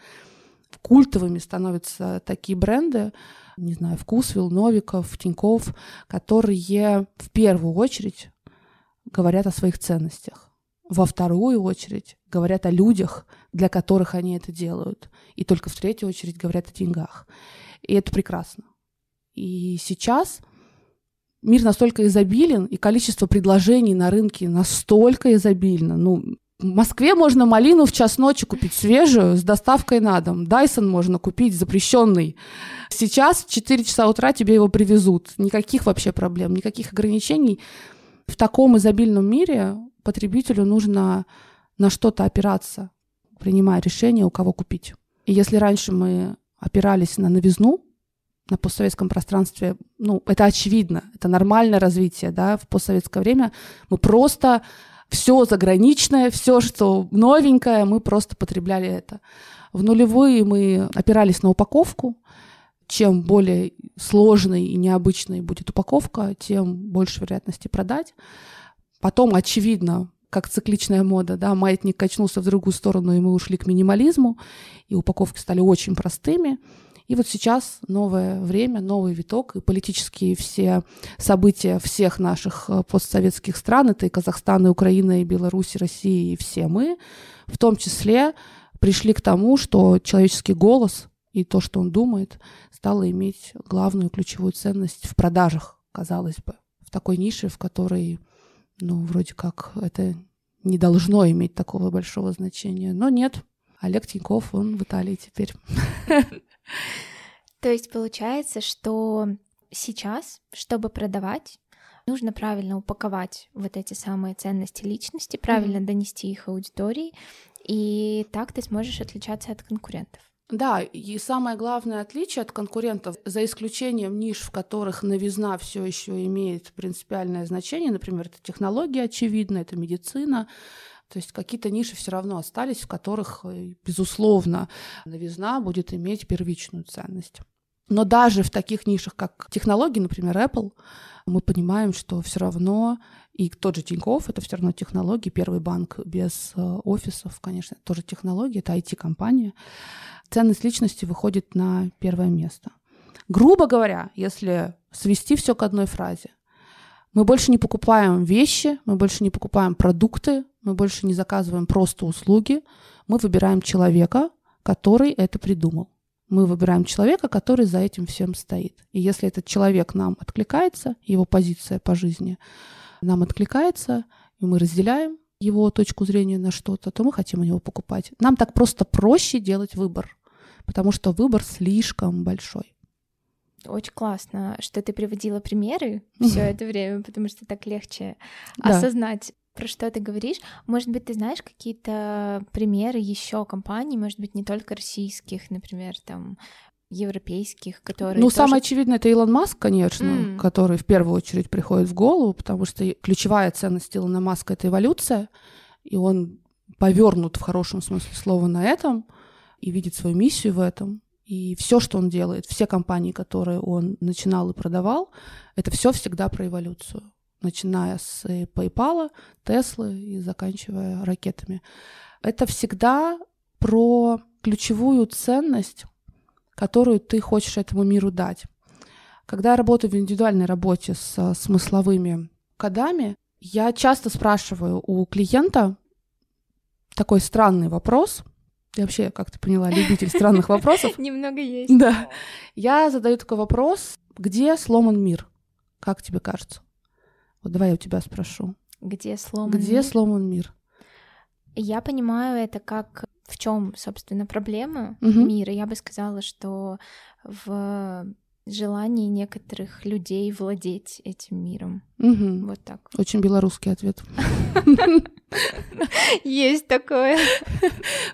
культовыми становятся такие бренды, не знаю, Вкусвилл, Новиков, Тиньков, которые в первую очередь говорят о своих ценностях. Во вторую очередь говорят о людях, для которых они это делают. И только в третью очередь говорят о деньгах. И это прекрасно. И сейчас мир настолько изобилен, и количество предложений на рынке настолько изобильно. Ну, в Москве можно малину в час ночи купить свежую с доставкой на дом. Дайсон можно купить запрещенный. Сейчас в 4 часа утра тебе его привезут. Никаких вообще проблем, никаких ограничений. В таком изобильном мире потребителю нужно на что-то опираться, принимая решение, у кого купить. И если раньше мы опирались на новизну, на постсоветском пространстве, ну, это очевидно, это нормальное развитие, да, в постсоветское время мы просто все заграничное, все, что новенькое, мы просто потребляли это. В нулевые мы опирались на упаковку. Чем более сложной и необычной будет упаковка, тем больше вероятности продать. Потом, очевидно, как цикличная мода, да, маятник качнулся в другую сторону, и мы ушли к минимализму, и упаковки стали очень простыми. И вот сейчас новое время, новый виток, и политические все события всех наших э, постсоветских стран, это и Казахстан, и Украина, и Беларусь, и Россия, и все мы, в том числе пришли к тому, что человеческий голос и то, что он думает, стало иметь главную ключевую ценность в продажах, казалось бы, в такой нише, в которой, ну, вроде как это не должно иметь такого большого значения. Но нет, Олег Тиньков, он в Италии теперь. *laughs* То есть получается, что сейчас, чтобы продавать, нужно правильно упаковать вот эти самые ценности личности, правильно mm-hmm. донести их аудитории, и так ты сможешь отличаться от конкурентов. Да, и самое главное отличие от конкурентов, за исключением ниш, в которых новизна все еще имеет принципиальное значение, например, это технологии, очевидно, это медицина, то есть какие-то ниши все равно остались, в которых, э, безусловно, новизна будет иметь первичную ценность. Но даже в таких нишах, как технологии, например, Apple, мы понимаем, что все равно и тот же Тинькофф — это все равно технологии. Первый банк без э, офисов, конечно, тоже технологии, это IT-компания. Ценность личности выходит на первое место. Грубо говоря, если свести все к одной фразе, мы больше не покупаем вещи, мы больше не покупаем продукты, мы больше не заказываем просто услуги, мы выбираем человека, который это придумал. Мы выбираем человека, который за этим всем стоит. И если этот человек нам откликается, его позиция по жизни нам откликается, и мы разделяем его точку зрения на что-то, то мы хотим у него покупать. Нам так просто проще делать выбор, потому что выбор слишком большой. Очень классно, что ты приводила примеры *laughs* все это время, потому что так легче да. осознать, про что ты говоришь. Может быть, ты знаешь какие-то примеры еще компаний, может быть, не только российских, например, там европейских, которые. Ну, тоже... самое очевидное это Илон Маск, конечно, mm. который в первую очередь приходит в голову, потому что ключевая ценность Илона Маска это эволюция, и он повернут в хорошем смысле слова на этом и видит свою миссию в этом. И все, что он делает, все компании, которые он начинал и продавал, это все всегда про эволюцию. Начиная с э, PayPal, Tesla и заканчивая ракетами. Это всегда про ключевую ценность, которую ты хочешь этому миру дать. Когда я работаю в индивидуальной работе с смысловыми кодами, я часто спрашиваю у клиента такой странный вопрос, Ты вообще, как ты поняла, любитель странных вопросов. *laughs* Немного есть. Да. Я задаю такой вопрос. Где сломан мир? Как тебе кажется? Вот давай я у тебя спрошу. Где сломан Где мир? сломан мир? Я понимаю это как в чем, собственно, проблема Мгм. мира. Я бы сказала, что в желании некоторых людей владеть этим миром. Мгм. Вот так. Очень белорусский ответ. Есть такое.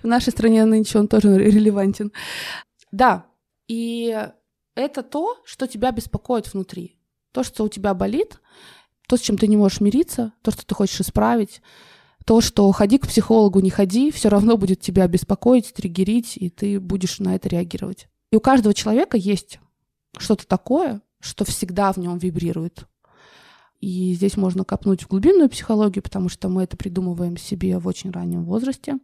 В нашей стране нынче он тоже релевантен. Да, и это то, что тебя беспокоит внутри. То, что у тебя болит, то, с чем ты не можешь мириться, то, что ты хочешь исправить, то, что ходи к психологу, не ходи, все равно будет тебя беспокоить, триггерить, и ты будешь на это реагировать. И у каждого человека есть что-то такое, что всегда в нем вибрирует. И здесь можно копнуть в глубинную психологию, потому что мы это придумываем себе в очень раннем возрасте,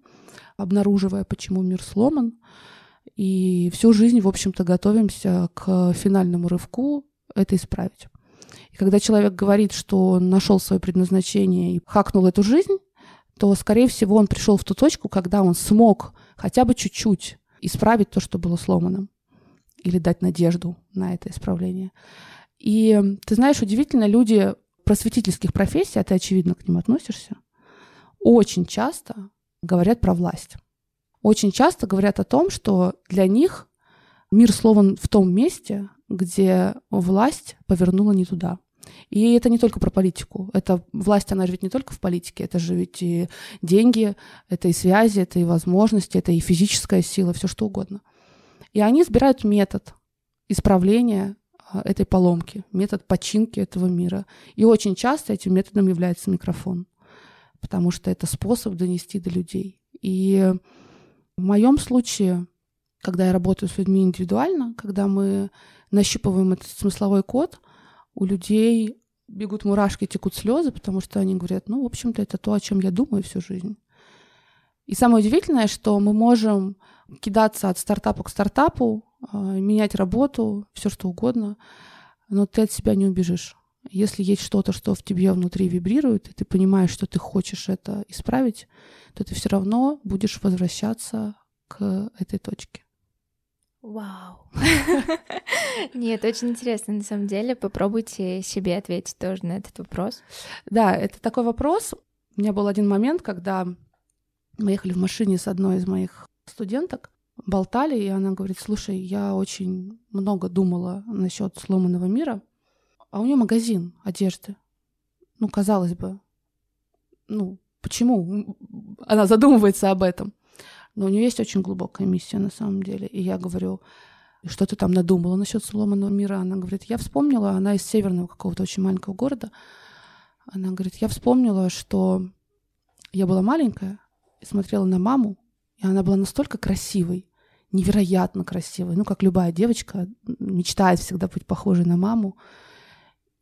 обнаруживая, почему мир сломан. И всю жизнь, в общем-то, готовимся к финальному рывку это исправить. И когда человек говорит, что он нашел свое предназначение и хакнул эту жизнь, то, скорее всего, он пришел в ту точку, когда он смог хотя бы чуть-чуть исправить то, что было сломано, или дать надежду на это исправление. И ты знаешь, удивительно, люди просветительских профессий, а ты, очевидно, к ним относишься, очень часто говорят про власть. Очень часто говорят о том, что для них мир слован в том месте, где власть повернула не туда. И это не только про политику. Это власть, она же ведь не только в политике. Это же ведь и деньги, это и связи, это и возможности, это и физическая сила, все что угодно. И они избирают метод исправления а, этой поломки, метод починки этого мира. И очень часто этим методом является микрофон, потому что это способ донести до людей. И в моем случае, когда я работаю с людьми индивидуально, когда мы нащупываем этот смысловой код, у людей бегут мурашки, текут слезы, потому что они говорят, ну, в общем-то, это то, о чем я думаю всю жизнь. И самое удивительное, что мы можем кидаться от стартапа к стартапу, а, менять работу, все что угодно, но ты от себя не убежишь. Если есть что-то, что в тебе внутри вибрирует, и ты понимаешь, что ты хочешь это исправить, то ты все равно будешь возвращаться к этой точке. Вау. *laughs* Нет, очень интересно, на самом деле. Попробуйте себе ответить тоже на этот вопрос. Да, это такой вопрос. У меня был один момент, когда мы ехали в машине с одной из моих студенток, болтали, и она говорит, слушай, я очень много думала насчет сломанного мира, а у нее магазин одежды. Ну, казалось бы, ну, почему? Она задумывается об этом. Но у нее есть очень глубокая миссия на самом деле. И я говорю, что ты там надумала насчет сломанного мира? Она говорит, я вспомнила, она из северного какого-то очень маленького города. Она говорит, я вспомнила, что я была маленькая смотрела на маму, и она была настолько красивой, невероятно красивой. Ну, как любая девочка мечтает всегда быть похожей на маму.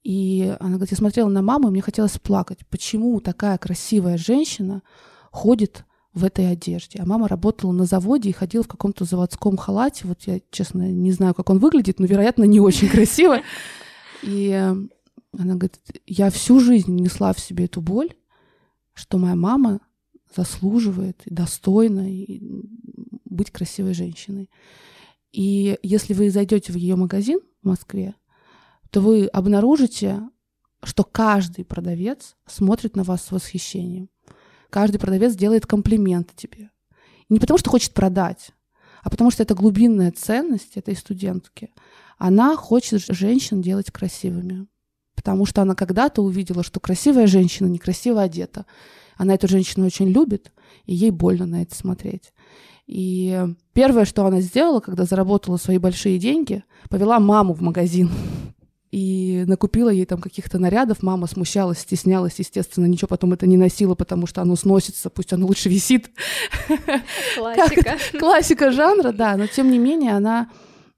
И она говорит, я смотрела на маму, и мне хотелось плакать. Почему такая красивая женщина ходит в этой одежде. А мама работала на заводе и ходила в каком-то заводском халате. Вот я, честно, не знаю, как он выглядит, но, вероятно, не очень красиво. И она говорит, я всю жизнь несла в себе эту боль, что моя мама заслуживает и достойна и быть красивой женщиной. И если вы зайдете в ее магазин в Москве, то вы обнаружите, что каждый продавец смотрит на вас с восхищением. Каждый продавец делает комплименты тебе. И не потому, что хочет продать, а потому что это глубинная ценность этой студентки. Она хочет женщин делать красивыми. Потому что она когда-то увидела, что красивая женщина некрасиво одета. Она эту женщину очень любит, и ей больно на это смотреть. И первое, что она сделала, когда заработала свои большие деньги, повела маму в магазин *laughs* и накупила ей там каких-то нарядов. Мама смущалась, стеснялась, естественно, ничего потом это не носила, потому что оно сносится, пусть оно лучше висит. *laughs* Классика. Классика жанра, да, но тем не менее она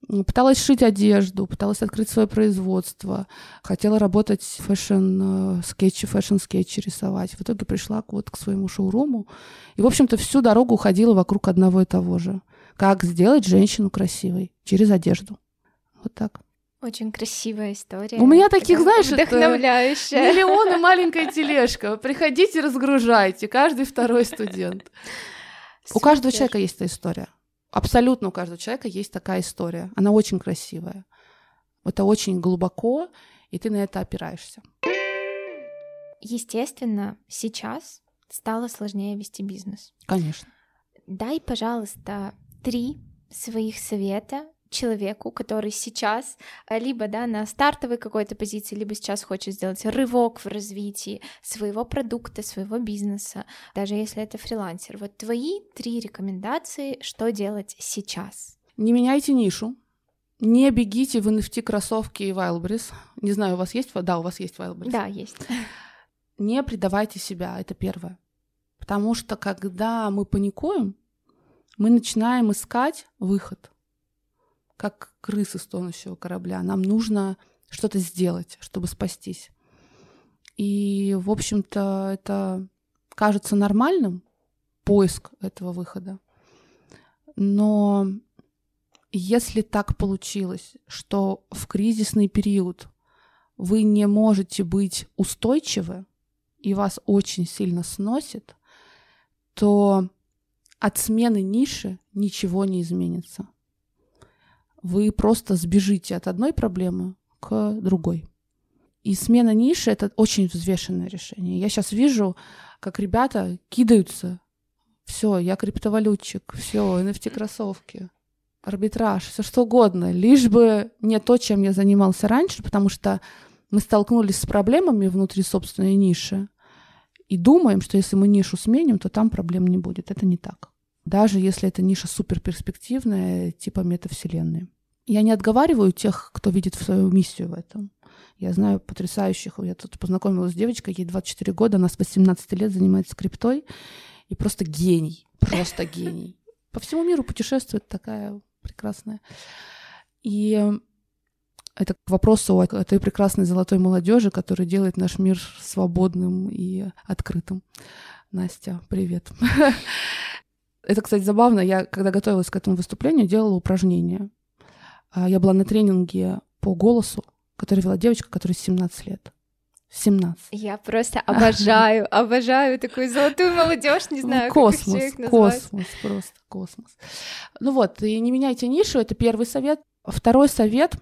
пыталась шить одежду, пыталась открыть свое производство, хотела работать в fashion -скетчи, fashion -скетчи рисовать. В итоге пришла вот к своему шоуруму. И, в общем-то, всю дорогу ходила вокруг одного и того же. Как сделать женщину красивой через одежду. Вот так. Очень красивая история. У меня таких, знаешь, вдохновляющая. Это миллионы маленькая тележка. Приходите, разгружайте. Каждый второй студент. У каждого человека есть эта история. Абсолютно у каждого человека есть такая история. Она очень красивая. Это очень глубоко, и ты на это опираешься. Естественно, сейчас стало сложнее вести бизнес. Конечно. Дай, пожалуйста, три своих совета человеку, который сейчас э, либо да, на стартовой какой-то позиции, либо сейчас хочет сделать рывок в развитии своего продукта, своего бизнеса, даже если это фрилансер. Вот твои три рекомендации, что делать сейчас? Не меняйте нишу, не бегите в NFT кроссовки и Wildberries. Не знаю, у вас есть? Да, у вас есть Wildberries. Да, есть. *laughs* Не предавайте себя, это первое. Потому что когда мы паникуем, мы начинаем искать выход как крысы с тонущего корабля. Нам нужно что-то сделать, чтобы спастись. И, в общем-то, это кажется нормальным, поиск этого выхода. Но если так получилось, что в кризисный период вы не можете быть устойчивы, и вас очень сильно сносит, то от смены ниши ничего не изменится вы просто сбежите от одной проблемы к другой. И смена ниши — это очень взвешенное решение. Я сейчас вижу, как ребята кидаются. Все, я криптовалютчик, все, NFT-кроссовки, арбитраж, все что угодно, лишь бы не то, чем я занимался раньше, потому что мы столкнулись с проблемами внутри собственной ниши и думаем, что если мы нишу сменим, то там проблем не будет. Это не так. Даже если эта ниша супер перспективная, типа метавселенной. Я не отговариваю тех, кто видит свою миссию в этом. Я знаю потрясающих. Я тут познакомилась с девочкой, ей 24 года, она с 18 лет занимается криптой. И просто гений. Просто гений. По всему миру путешествует такая прекрасная. И это к вопросу о этой прекрасной золотой молодежи, которая делает наш мир свободным и открытым. Настя, привет. *laughs* Это, кстати, забавно. Я, когда готовилась к этому выступлению, делала упражнения. А, я была на тренинге по голосу, который вела девочка, которой 17 лет. 17. Я просто обожаю, *laughs* обожаю такую золотую молодежь, не знаю, космос, как их Космос, просто космос. Ну вот, и не меняйте нишу, это первый совет. Второй совет,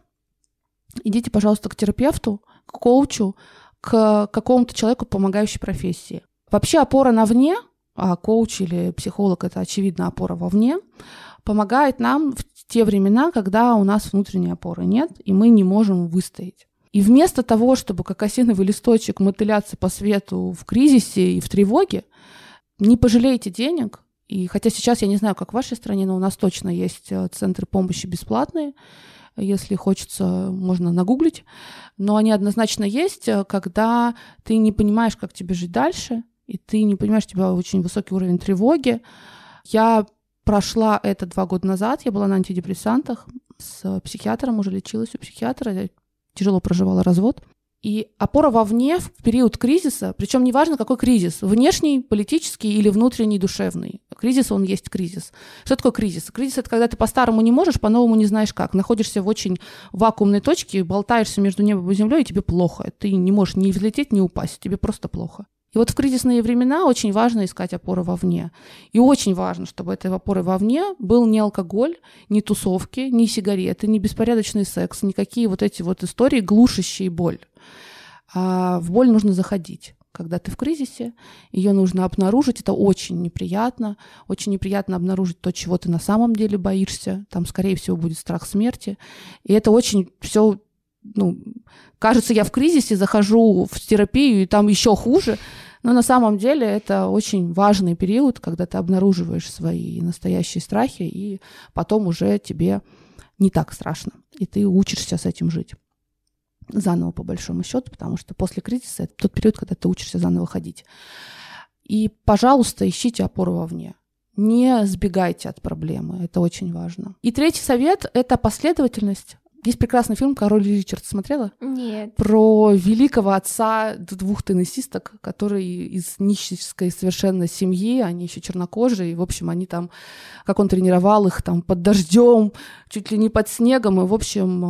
идите, пожалуйста, к терапевту, к коучу, к какому-то человеку, помогающей профессии. Вообще опора на вне, а коуч или психолог — это, очевидно, опора вовне, помогает нам в те времена, когда у нас внутренней опоры нет, и мы не можем выстоять. И вместо того, чтобы как осиновый листочек мотыляться по свету в кризисе и в тревоге, не пожалейте денег. И хотя сейчас я не знаю, как в вашей стране, но у нас точно есть э, центры помощи бесплатные. Если хочется, можно нагуглить. Но они однозначно есть, э, когда ты не понимаешь, как тебе жить дальше, и ты не понимаешь, у тебя очень высокий уровень тревоги. Я прошла это два года назад. Я была на антидепрессантах с психиатром, уже лечилась у психиатра. Я тяжело проживала развод. И опора вовне в период кризиса, причем неважно, какой кризис, внешний, политический или внутренний, душевный. Кризис, он есть кризис. Что такое кризис? Кризис — это когда ты по-старому не можешь, по-новому не знаешь как. Находишься в очень вакуумной точке, болтаешься между небом и землей, и тебе плохо. Ты не можешь ни взлететь, ни упасть, тебе просто плохо. И вот в кризисные времена очень важно искать опоры вовне. И очень важно, чтобы этой опорой вовне был не алкоголь, не тусовки, не сигареты, не беспорядочный секс, никакие вот эти вот истории, глушащие боль. А в боль нужно заходить. Когда ты в кризисе, ее нужно обнаружить. Это очень неприятно. Очень неприятно обнаружить то, чего ты на самом деле боишься. Там, скорее всего, будет страх смерти. И это очень все ну, кажется, я в кризисе, захожу в терапию, и там еще хуже. Но на самом деле это очень важный период, когда ты обнаруживаешь свои настоящие страхи, и потом уже тебе не так страшно, и ты учишься с этим жить заново, по большому счету, потому что после кризиса это тот период, когда ты учишься заново ходить. И, пожалуйста, ищите опору вовне. Не сбегайте от проблемы, это очень важно. И третий совет — это последовательность. Есть прекрасный фильм «Король Ричард». Смотрела? Нет. Про великого отца двух теннисисток, которые из нищеской совершенно семьи, они еще чернокожие, и, в общем, они там, как он тренировал их там под дождем, чуть ли не под снегом, и, в общем,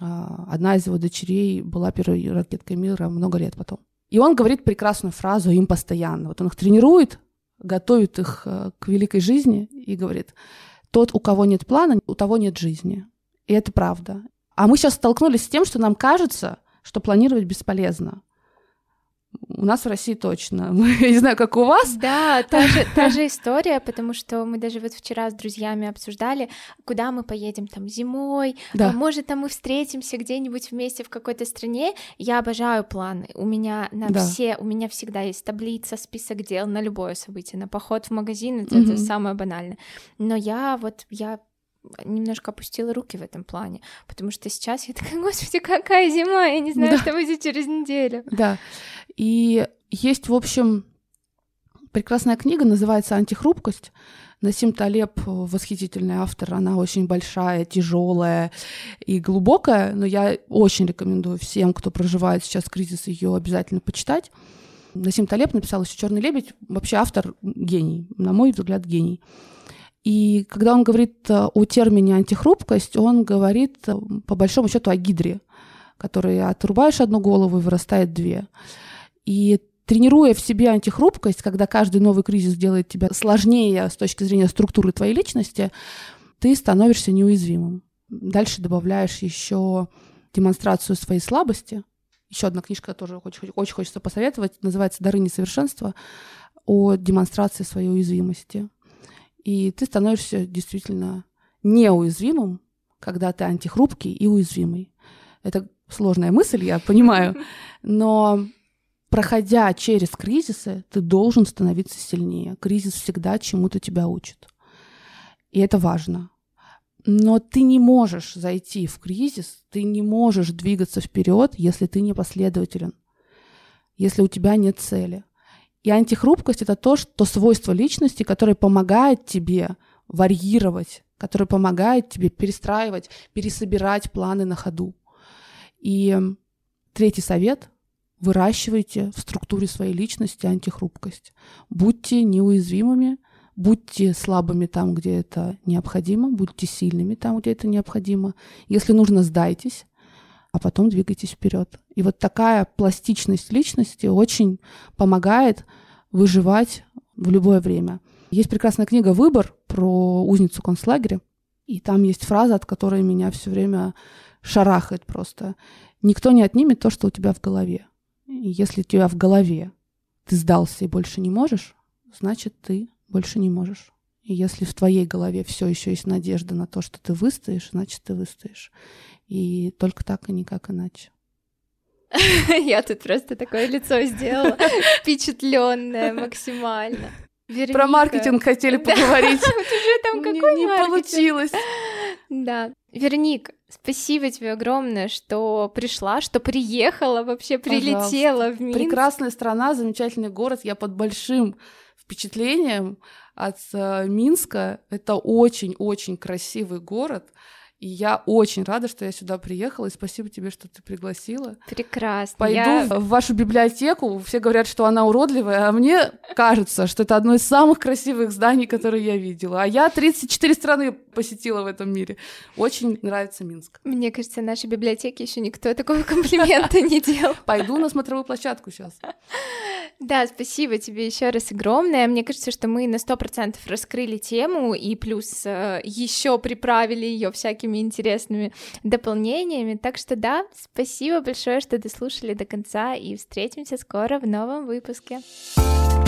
а, одна из его дочерей была первой ракеткой мира много лет потом. И он говорит прекрасную фразу им постоянно. Вот он их тренирует, готовит их э, к великой жизни и говорит, тот, у кого нет плана, у того нет жизни. И это правда. А мы сейчас столкнулись с тем, что нам кажется, что планировать бесполезно. У нас в России точно. *laughs* Я не знаю, как у вас. Да, та же, та же история, потому что мы даже вот вчера с друзьями обсуждали, куда мы поедем там зимой, да. может, там мы встретимся где-нибудь вместе в какой-то стране. Я обожаю планы. У меня на да. все, у меня всегда есть таблица, список дел на любое событие, на поход в магазин, это, угу. это самое банальное. Но я вот, я немножко опустила руки в этом плане, потому что сейчас я такая, *laughs* господи, какая зима, я не знаю, да. что будет через неделю. Да, и есть, в общем, прекрасная книга, называется «Антихрупкость». Насим Талеб восхитительный автор, она очень большая, тяжелая и глубокая, но я очень рекомендую всем, кто проживает сейчас кризис, ее обязательно почитать. Насим Талеб написал еще Черный лебедь, вообще автор гений, на мой взгляд, гений. И когда он говорит э, о термине антихрупкость, он говорит э, по большому счету о гидре, которой отрубаешь одну голову и вырастает две. И тренируя в себе антихрупкость, когда каждый новый кризис делает тебя сложнее с точки зрения структуры твоей личности, ты становишься неуязвимым. Дальше добавляешь еще демонстрацию своей слабости. Еще одна книжка тоже очень, очень хочется посоветовать, называется «Дары несовершенства», о демонстрации своей уязвимости и ты становишься действительно неуязвимым, когда ты антихрупкий и уязвимый. Это сложная мысль, я понимаю, *laughs* но проходя через кризисы, ты должен становиться сильнее. Кризис всегда чему-то тебя учит. И это важно. Но ты не можешь зайти в кризис, ты не можешь двигаться вперед, если ты не последователен, если у тебя нет цели. И антихрупкость — это то, что свойство личности, которое помогает тебе варьировать, которое помогает тебе перестраивать, пересобирать планы на ходу. И третий совет — выращивайте в структуре своей личности антихрупкость. Будьте неуязвимыми, будьте слабыми там, где это необходимо, будьте сильными там, где это необходимо. Если нужно, сдайтесь, а потом двигайтесь вперед. И вот такая пластичность личности очень помогает выживать в любое время. Есть прекрасная книга «Выбор» про узницу концлагеря, и там есть фраза, от которой меня все время шарахает просто. Никто не отнимет то, что у тебя в голове. Если у тебя в голове ты сдался и больше не можешь, значит, ты больше не можешь. И если в твоей голове все еще есть надежда на то, что ты выстоишь, значит, ты выстоишь. И только так и никак иначе. *laughs* Я тут просто такое лицо сделала, *laughs* впечатленное максимально. Верника. Про маркетинг хотели *laughs* поговорить. Уже там какой Не получилось. Да. Верник, спасибо тебе огромное, что пришла, что приехала, вообще прилетела в Минск. Прекрасная страна, замечательный город. Я под большим впечатлением от э, Минска. Это очень-очень красивый город. И я очень рада, что я сюда приехала, и спасибо тебе, что ты пригласила. Прекрасно. Пойду я... в вашу библиотеку. Все говорят, что она уродливая, а мне кажется, что это одно из самых красивых зданий, которые я видела. А я 34 страны посетила в этом мире. Очень нравится Минск. Мне кажется, в нашей библиотеке еще никто такого комплимента не делал. *laughs* Пойду на смотровую площадку сейчас. Да, спасибо тебе еще раз огромное. Мне кажется, что мы на сто процентов раскрыли тему и плюс э, еще приправили ее всякими интересными дополнениями. Так что да, спасибо большое, что дослушали до конца и встретимся скоро в новом выпуске. thank you